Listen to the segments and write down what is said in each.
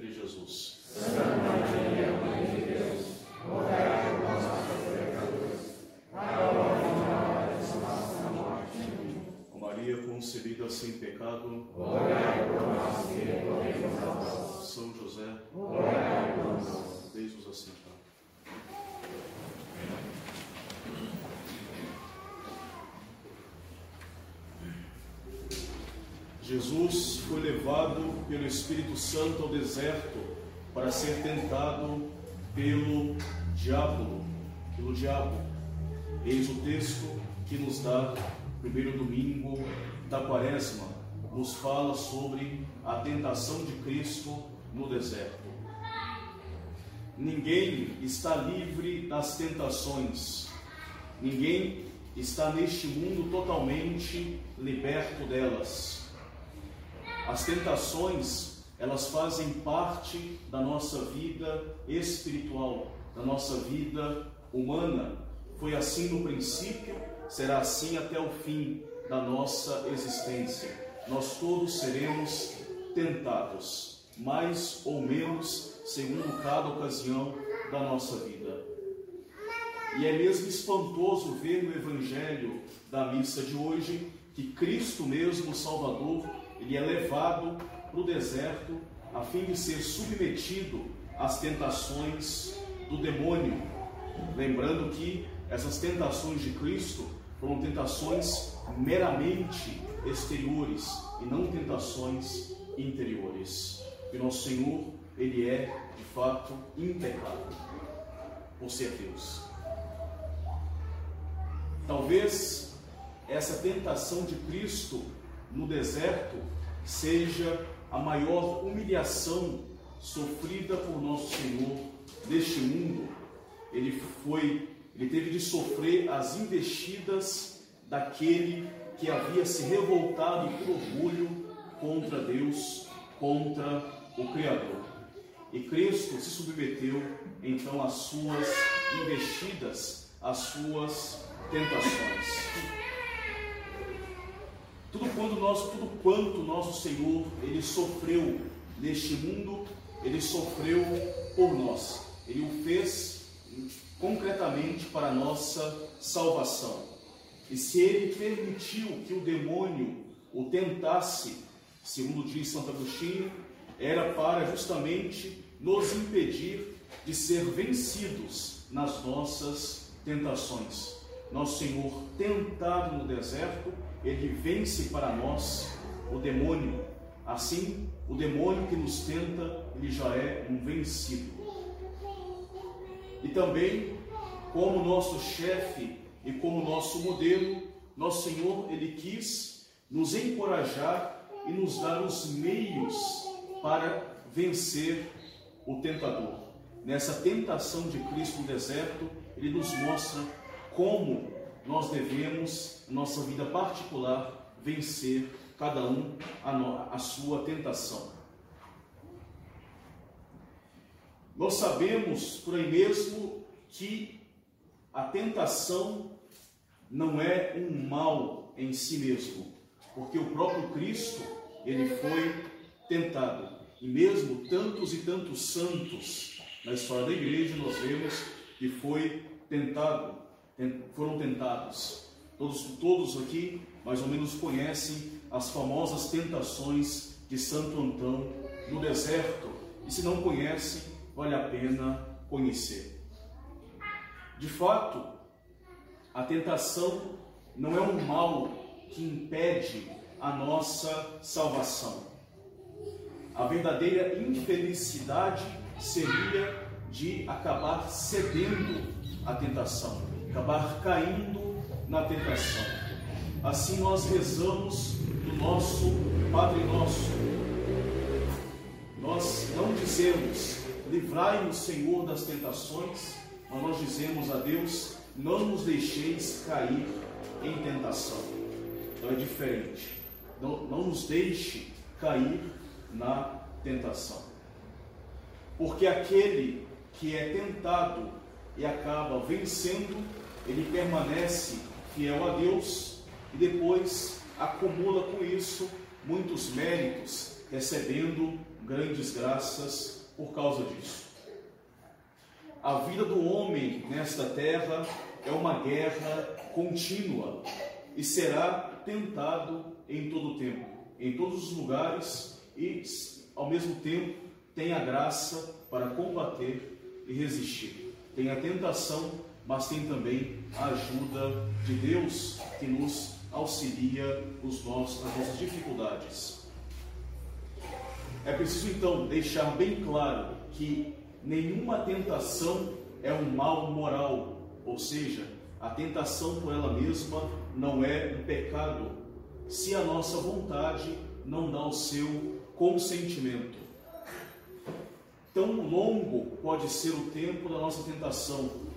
Jesus foi levado pelo Espírito Santo ao deserto para ser tentado pelo diabo, pelo diabo. Eis o texto que nos dá primeiro domingo da quaresma, nos fala sobre a tentação de Cristo no deserto. Ninguém está livre das tentações. Ninguém está neste mundo totalmente liberto delas. As tentações, elas fazem parte da nossa vida espiritual, da nossa vida humana. Foi assim no princípio, será assim até o fim da nossa existência. Nós todos seremos tentados, mais ou menos, segundo cada ocasião da nossa vida. E é mesmo espantoso ver no Evangelho da missa de hoje que Cristo mesmo, Salvador, ele é levado para o deserto a fim de ser submetido às tentações do demônio. Lembrando que essas tentações de Cristo foram tentações meramente exteriores e não tentações interiores. E nosso Senhor, ele é de fato impecável por ser Deus. Talvez essa tentação de Cristo no deserto seja a maior humilhação sofrida por nosso Senhor neste mundo. Ele foi, ele teve de sofrer as investidas daquele que havia se revoltado por orgulho contra Deus, contra o Criador. E Cristo se submeteu então às suas investidas, às suas tentações. Tudo quanto nosso, tudo quanto nosso Senhor ele sofreu neste mundo, ele sofreu por nós. Ele o fez concretamente para a nossa salvação. E se ele permitiu que o demônio o tentasse, segundo diz Santo Agostinho, era para justamente nos impedir de ser vencidos nas nossas tentações. Nosso Senhor, tentado no deserto, ele vence para nós o demônio. Assim, o demônio que nos tenta, ele já é um vencido. E também, como nosso chefe e como nosso modelo, nosso Senhor, ele quis nos encorajar e nos dar os meios para vencer o tentador. Nessa tentação de Cristo no deserto, ele nos mostra como nós devemos, nossa vida particular, vencer cada um a, a sua tentação. Nós sabemos por aí mesmo que a tentação não é um mal em si mesmo, porque o próprio Cristo, ele foi tentado. E mesmo tantos e tantos santos na história da igreja, nós vemos que foi tentado, foram tentados. Todos, todos aqui mais ou menos conhecem as famosas tentações de Santo Antão no deserto. E se não conhecem, vale a pena conhecer. De fato, a tentação não é um mal que impede a nossa salvação. A verdadeira infelicidade seria de acabar cedendo à tentação, acabar caindo na tentação. Assim nós rezamos do nosso Padre Nosso. Nós não dizemos, livrai-nos, Senhor, das tentações, mas nós dizemos a Deus, não nos deixeis cair em tentação. Então é diferente. Não, não nos deixe cair na tentação. Porque aquele que é tentado e acaba vencendo, ele permanece fiel a Deus e depois acumula com isso muitos méritos, recebendo grandes graças por causa disso. A vida do homem nesta terra é uma guerra contínua e será tentado em todo o tempo, em todos os lugares e, ao mesmo tempo, tem a graça para combater e resistir. Tem a tentação, mas tem também a ajuda de Deus que nos auxilia nos nossos, nas nossas dificuldades. É preciso então deixar bem claro que nenhuma tentação é um mal moral, ou seja, a tentação por ela mesma não é um pecado, se a nossa vontade não dá o seu consentimento. Tão longo pode ser o tempo da nossa tentação,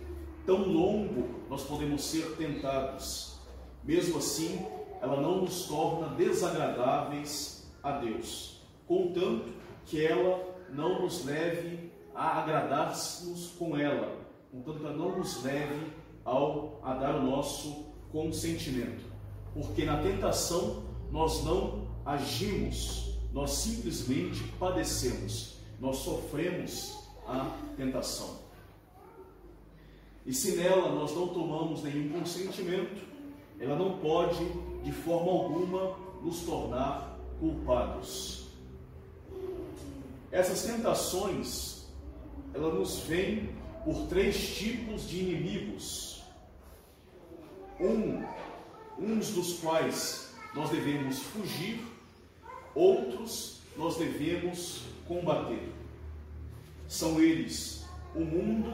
tão longo nós podemos ser tentados. Mesmo assim, ela não nos torna desagradáveis a Deus, contanto que ela não nos leve a agradar-nos com ela, contanto que ela não nos leve ao a dar o nosso consentimento. Porque na tentação nós não agimos, nós simplesmente padecemos, nós sofremos a tentação. E se nela nós não tomamos nenhum consentimento, ela não pode de forma alguma nos tornar culpados. Essas tentações, elas nos vêm por três tipos de inimigos. Um, uns dos quais nós devemos fugir, outros nós devemos combater. São eles o mundo,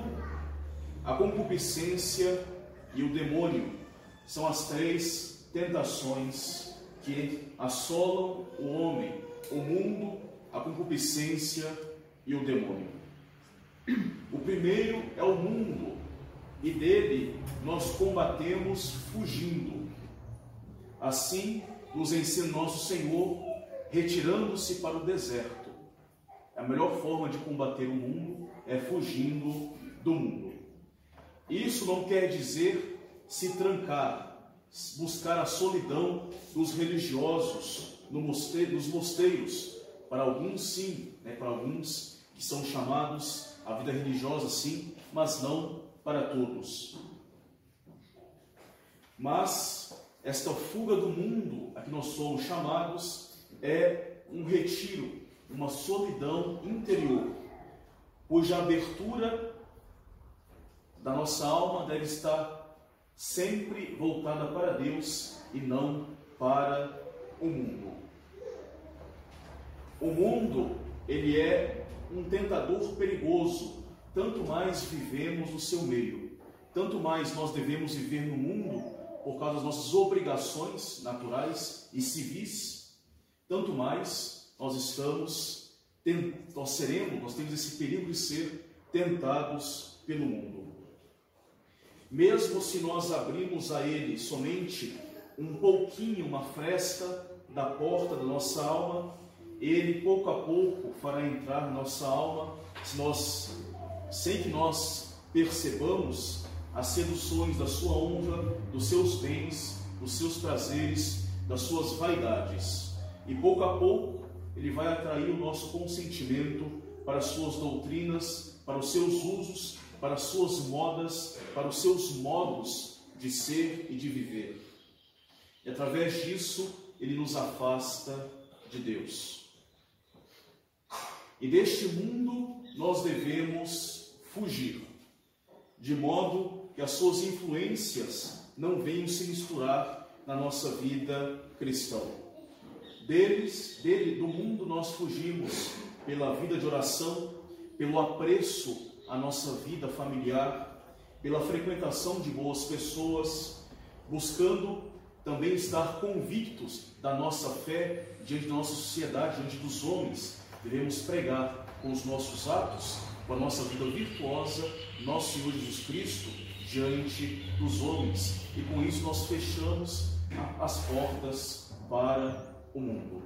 a concupiscência e o demônio. São as três tentações que assolam o homem, o mundo, a concupiscência e o demônio. O primeiro é o mundo, e dele nós combatemos fugindo. Assim nos ensina nosso Senhor, retirando-se para o deserto. A melhor forma de combater o mundo é fugindo do mundo. Isso não quer dizer se trancar, buscar a solidão dos religiosos no nos mosteiros. Para alguns, sim, né? para alguns que são chamados a vida religiosa, sim, mas não para todos. Mas esta fuga do mundo a que nós somos chamados é um retiro, uma solidão interior, cuja abertura da nossa alma deve estar sempre voltada para Deus e não para o mundo. O mundo, ele é um tentador perigoso, tanto mais vivemos no seu meio, tanto mais nós devemos viver no mundo por causa das nossas obrigações naturais e civis, tanto mais nós estamos, nós seremos, nós temos esse perigo de ser tentados pelo mundo. Mesmo se nós abrirmos a ele somente um pouquinho, uma fresta da porta da nossa alma, ele pouco a pouco fará entrar na nossa alma, se nós sem que nós percebamos as seduções da sua honra, dos seus bens, dos seus prazeres, das suas vaidades. E pouco a pouco ele vai atrair o nosso consentimento para as suas doutrinas, para os seus usos, para as suas modas, para os seus modos de ser e de viver. E através disso, ele nos afasta de Deus. E deste mundo nós devemos fugir, de modo que as suas influências não venham se misturar na nossa vida cristã. Deles, dele, do mundo nós fugimos pela vida de oração, pelo apreço à nossa vida familiar, pela frequentação de boas pessoas, buscando também estar convictos da nossa fé diante da nossa sociedade, diante dos homens. Devemos pregar com os nossos atos, com a nossa vida virtuosa, nosso Senhor Jesus Cristo diante dos homens. E com isso nós fechamos as portas para o mundo.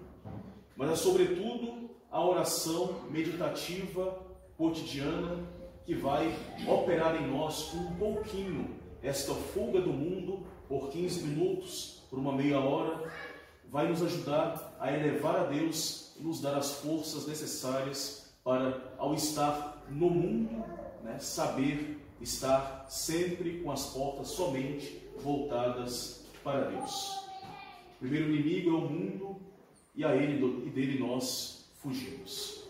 Mas é sobretudo a oração meditativa cotidiana que vai operar em nós um pouquinho esta fuga do mundo por 15 minutos, por uma meia hora, vai nos ajudar a elevar a Deus e nos dar as forças necessárias para, ao estar no mundo, né, saber estar sempre com as portas somente voltadas para Deus. O primeiro inimigo é o mundo e a ele e dele nós fugimos.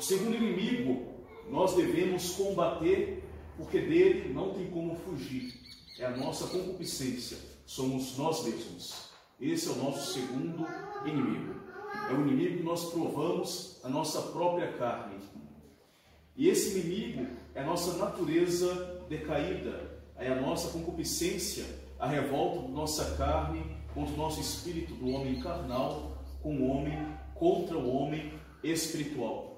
O segundo inimigo nós devemos combater porque dele não tem como fugir. É a nossa concupiscência, somos nós mesmos. Esse é o nosso segundo inimigo. É o inimigo que nós provamos a nossa própria carne. E esse inimigo é a nossa natureza decaída, é a nossa concupiscência, a revolta da nossa carne contra o nosso espírito do homem carnal, com o homem contra o homem espiritual.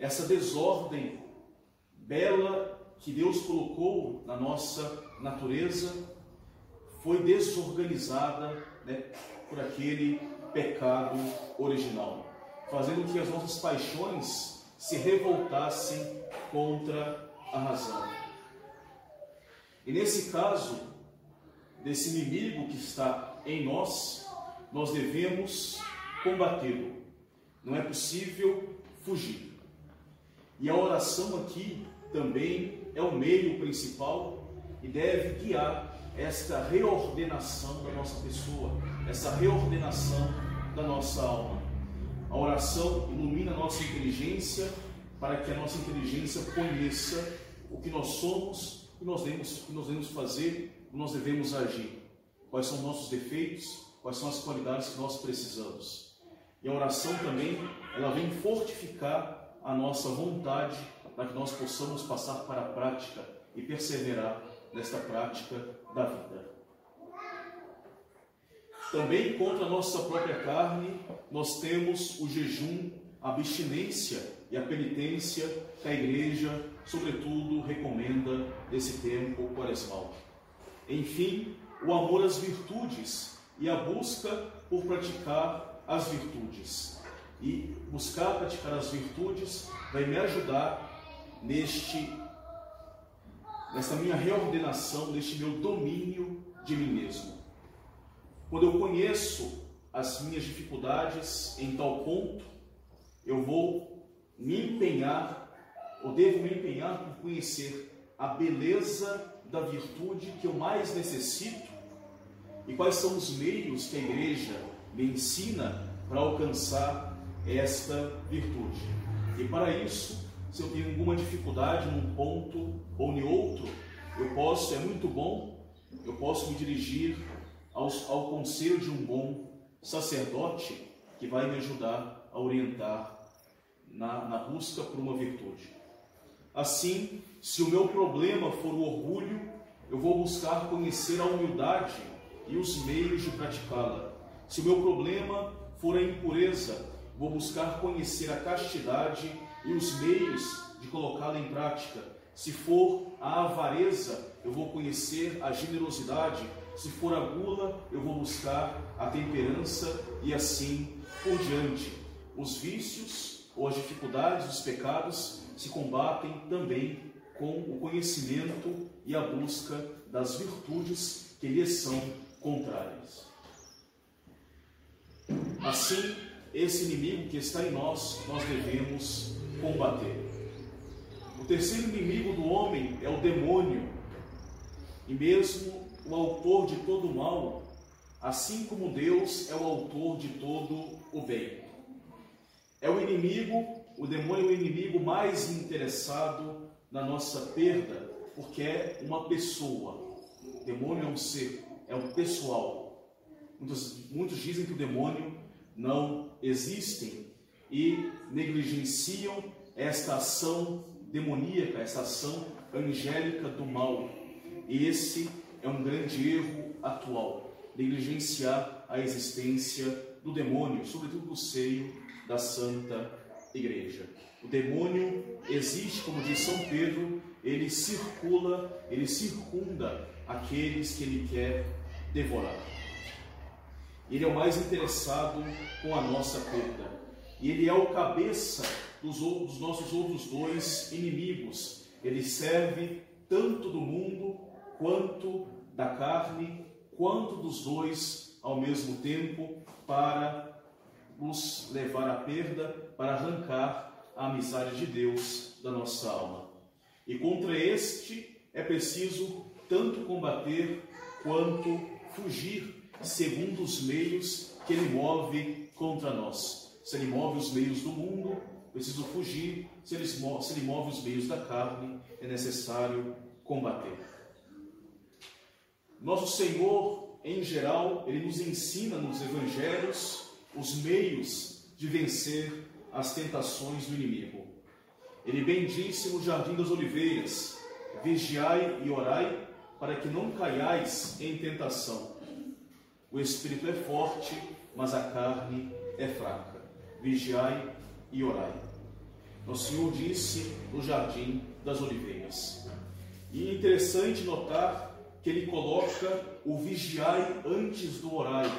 Essa desordem bela que Deus colocou na nossa natureza foi desorganizada né, por aquele pecado original, fazendo que as nossas paixões se revoltassem contra a razão. E nesse caso, desse inimigo que está em nós, nós devemos combatê-lo. Não é possível fugir. E a oração aqui também é o meio principal e deve guiar esta reordenação da nossa pessoa, essa reordenação da nossa alma. A oração ilumina a nossa inteligência para que a nossa inteligência conheça o que nós somos e nós devemos, nós devemos fazer nós devemos agir, quais são nossos defeitos, quais são as qualidades que nós precisamos. E a oração também, ela vem fortificar a nossa vontade para que nós possamos passar para a prática e perseverar nesta prática da vida. Também contra a nossa própria carne, nós temos o jejum, a abstinência e a penitência que a igreja, sobretudo, recomenda nesse tempo quaresmal. Enfim, o amor às virtudes e a busca por praticar as virtudes. E buscar praticar as virtudes vai me ajudar neste nesta minha reordenação, neste meu domínio de mim mesmo. Quando eu conheço as minhas dificuldades em tal ponto, eu vou me empenhar, ou devo me empenhar por conhecer a beleza da virtude que eu mais necessito e quais são os meios que a igreja me ensina para alcançar esta virtude. E para isso, se eu tenho alguma dificuldade num ponto ou em outro, eu posso, é muito bom, eu posso me dirigir aos, ao conselho de um bom sacerdote que vai me ajudar a orientar na, na busca por uma virtude. Assim, se o meu problema for o orgulho, eu vou buscar conhecer a humildade e os meios de praticá-la. Se o meu problema for a impureza, vou buscar conhecer a castidade e os meios de colocá-la em prática. Se for a avareza, eu vou conhecer a generosidade. Se for a gula, eu vou buscar a temperança e assim por diante. Os vícios ou as dificuldades, os pecados, se combatem também com o conhecimento e a busca das virtudes que lhes são contrárias. Assim, esse inimigo que está em nós, nós devemos combater. O terceiro inimigo do homem é o demônio, e mesmo o autor de todo o mal, assim como Deus é o autor de todo o bem. É o inimigo, o demônio é o inimigo mais interessado na nossa perda, porque é uma pessoa. O demônio é um ser, é um pessoal. Muitos, muitos dizem que o demônio não existe e negligenciam esta ação demoníaca, essa ação angélica do mal. E esse é um grande erro atual, negligenciar a existência do demônio, sobretudo no seio da Santa Igreja. O demônio existe, como diz São Pedro, ele circula, ele circunda aqueles que ele quer devorar. Ele é o mais interessado com a nossa perda. E ele é o cabeça dos, dos nossos outros dois inimigos. Ele serve tanto do mundo quanto da carne, quanto dos dois ao mesmo tempo, para nos levar à perda, para arrancar a amizade de Deus da nossa alma. E contra este é preciso tanto combater quanto fugir, segundo os meios que ele move contra nós. Se ele move os meios do mundo, preciso fugir. Se ele, se ele move os meios da carne, é necessário combater. Nosso Senhor, em geral, ele nos ensina nos evangelhos os meios de vencer as tentações do inimigo. Ele bem disse no Jardim das Oliveiras: Vigiai e orai para que não caiais em tentação. O espírito é forte, mas a carne é fraca. Vigiai e orai. O Senhor disse no Jardim das Oliveiras. E interessante notar que ele coloca o vigiai antes do orai.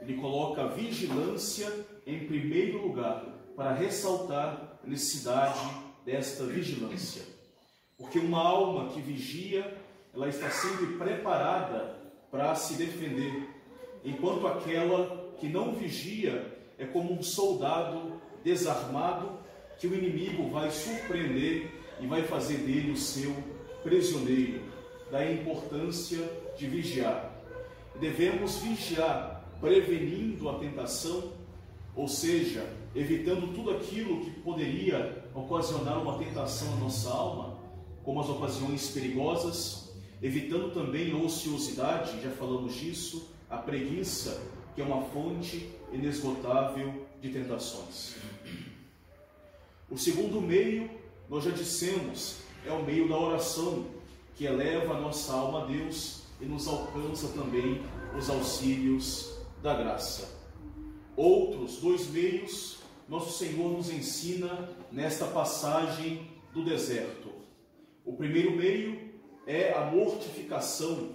Ele coloca a vigilância em primeiro lugar, para ressaltar a necessidade desta vigilância. Porque uma alma que vigia, ela está sempre preparada para se defender, enquanto aquela que não vigia é como um soldado desarmado que o inimigo vai surpreender e vai fazer dele o seu prisioneiro da importância de vigiar. Devemos vigiar, prevenindo a tentação, ou seja, evitando tudo aquilo que poderia ocasionar uma tentação à nossa alma, como as ocasiões perigosas, evitando também a ociosidade, já falamos disso, a preguiça, que é uma fonte inesgotável de tentações. O segundo meio, nós já dissemos, é o meio da oração, que eleva a nossa alma a Deus e nos alcança também os auxílios da graça. Outros dois meios, nosso Senhor nos ensina nesta passagem do deserto. O primeiro meio é a mortificação.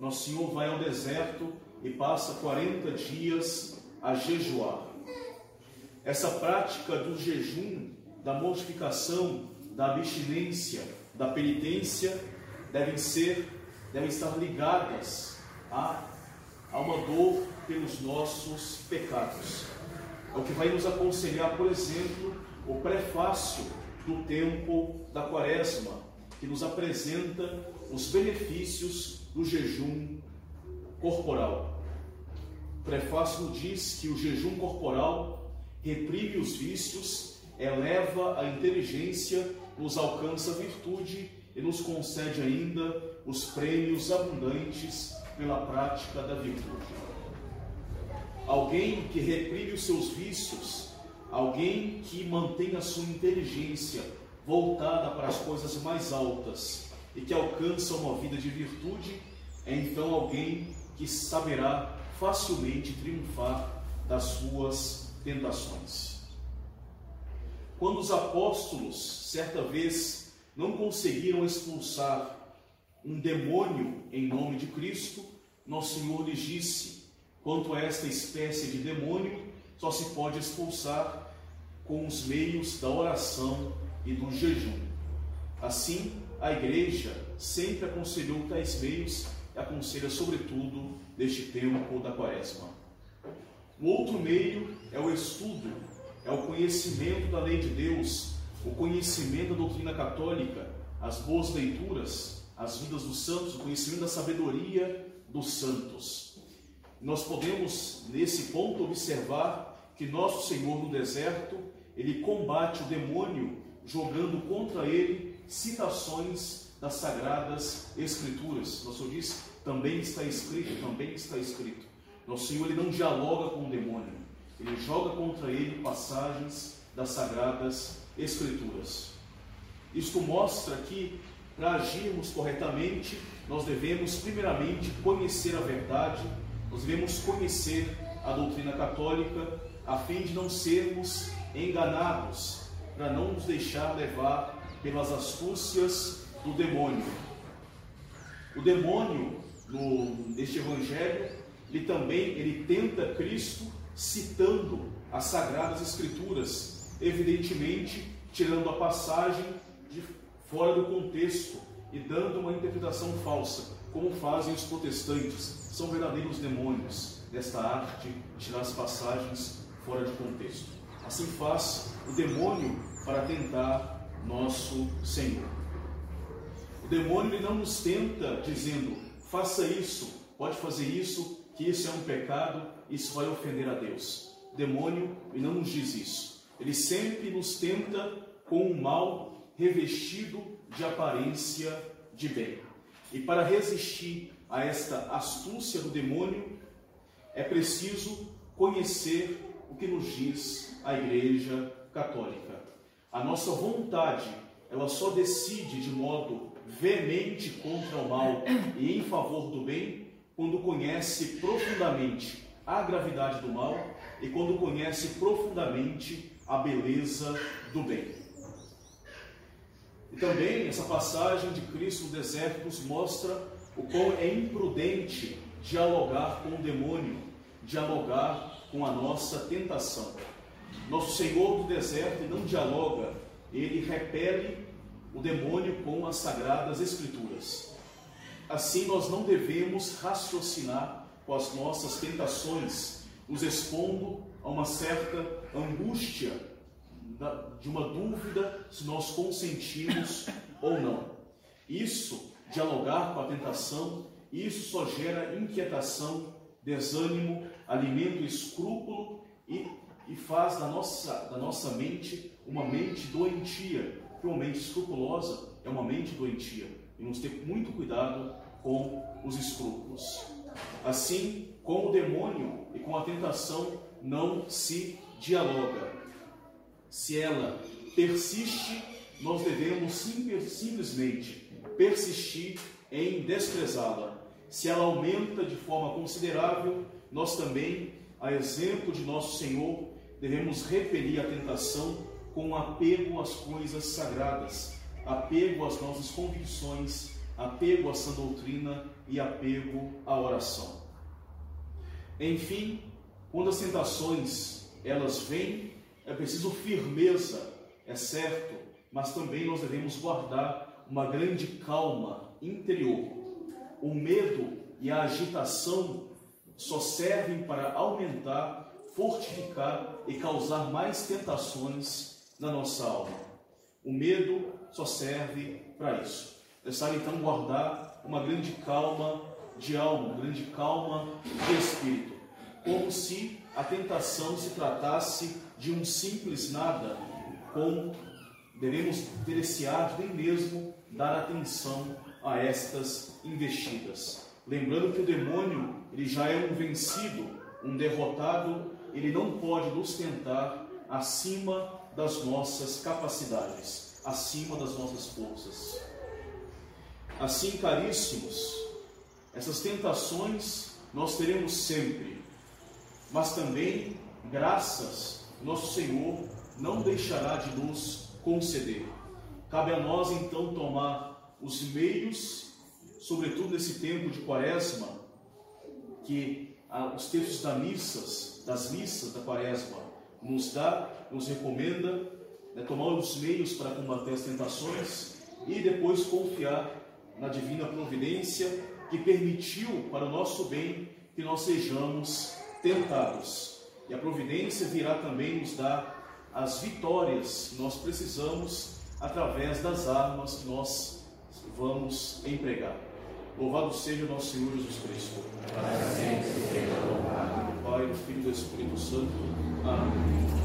Nosso Senhor vai ao deserto e passa 40 dias a jejuar. Essa prática do jejum, da mortificação, da abstinência, da penitência devem ser, devem estar ligadas a, a uma dor pelos nossos pecados. É o que vai nos aconselhar, por exemplo, o prefácio do tempo da quaresma, que nos apresenta os benefícios do jejum corporal. Prefácio diz que o jejum corporal reprime os vícios, eleva a inteligência, nos alcança a virtude e nos concede ainda os prêmios abundantes pela prática da virtude. Alguém que reprime os seus vícios, alguém que mantém a sua inteligência voltada para as coisas mais altas e que alcança uma vida de virtude, é então alguém que saberá facilmente triunfar das suas tentações. Quando os apóstolos, certa vez, não conseguiram expulsar um demônio em nome de Cristo, nosso Senhor lhes disse: quanto a esta espécie de demônio, só se pode expulsar com os meios da oração e do jejum. Assim, a Igreja sempre aconselhou tais meios e aconselha, sobretudo, neste tempo da Quaresma. O outro meio é o estudo, é o conhecimento da lei de Deus, o conhecimento da doutrina católica, as boas leituras, as vidas dos santos, o conhecimento da sabedoria dos santos. Nós podemos, nesse ponto, observar que nosso Senhor no deserto, ele combate o demônio jogando contra ele citações das sagradas escrituras. Nosso Senhor diz, também está escrito, também está escrito. Nosso Senhor ele não dialoga com o demônio, ele joga contra ele passagens das sagradas escrituras. Isto mostra que para agirmos corretamente, nós devemos primeiramente conhecer a verdade, nós devemos conhecer a doutrina católica, a fim de não sermos enganados, para não nos deixar levar pelas astúcias do demônio. O demônio, no, neste evangelho, ele também ele tenta Cristo citando as sagradas escrituras, evidentemente tirando a passagem de fora do contexto e dando uma interpretação falsa, como fazem os protestantes. São verdadeiros demônios desta arte de tirar as passagens fora de contexto. Assim faz o demônio para tentar nosso Senhor. O demônio ele não nos tenta dizendo, faça isso, pode fazer isso, que isso é um pecado, isso vai ofender a Deus. O demônio ele não nos diz isso. Ele sempre nos tenta com o mal revestido de aparência de bem. E para resistir a esta astúcia do demônio, é preciso conhecer o que nos diz a Igreja Católica. A nossa vontade, ela só decide de modo veemente contra o mal e em favor do bem quando conhece profundamente a gravidade do mal e quando conhece profundamente a beleza do bem. E também essa passagem de Cristo no deserto nos mostra o quão é imprudente dialogar com o demônio, dialogar com a nossa tentação. Nosso Senhor do deserto não dialoga, ele repele o demônio com as sagradas escrituras. Assim nós não devemos raciocinar com as nossas tentações, nos expondo a uma certa angústia de uma dúvida se nós consentimos ou não. Isso, dialogar com a tentação, isso só gera inquietação, desânimo, alimenta o escrúpulo e, e faz da nossa, da nossa mente uma mente doentia. Porque uma mente escrupulosa é uma mente doentia. E vamos ter muito cuidado com os escrúpulos. Assim, com o demônio e com a tentação não se dialoga se ela persiste, nós devemos simplesmente persistir em desprezá-la. Se ela aumenta de forma considerável, nós também, a exemplo de nosso Senhor, devemos repelir a tentação com apego às coisas sagradas, apego às nossas convicções, apego à sã doutrina e apego à oração. Enfim, quando as tentações elas vêm, é preciso firmeza, é certo, mas também nós devemos guardar uma grande calma interior. O medo e a agitação só servem para aumentar, fortificar e causar mais tentações na nossa alma. O medo só serve para isso. É necessário então guardar uma grande calma de alma, uma grande calma de espírito, como se a tentação se tratasse de um simples nada, com devemos ter esse ar nem mesmo dar atenção a estas investidas. Lembrando que o demônio ele já é um vencido, um derrotado, ele não pode nos tentar acima das nossas capacidades, acima das nossas forças. Assim, caríssimos, essas tentações nós teremos sempre, mas também graças nosso Senhor não deixará de nos conceder. Cabe a nós então tomar os meios, sobretudo nesse tempo de quaresma, que ah, os textos das missas, das missas da quaresma, nos dá, nos recomenda né, tomar os meios para combater as tentações e depois confiar na divina providência que permitiu para o nosso bem que nós sejamos tentados. E a providência virá também nos dar as vitórias que nós precisamos através das armas que nós vamos empregar. Louvado seja o nosso Senhor Jesus Cristo. Para sempre seja louvado. Pai, do Filho e do Espírito Santo. Um,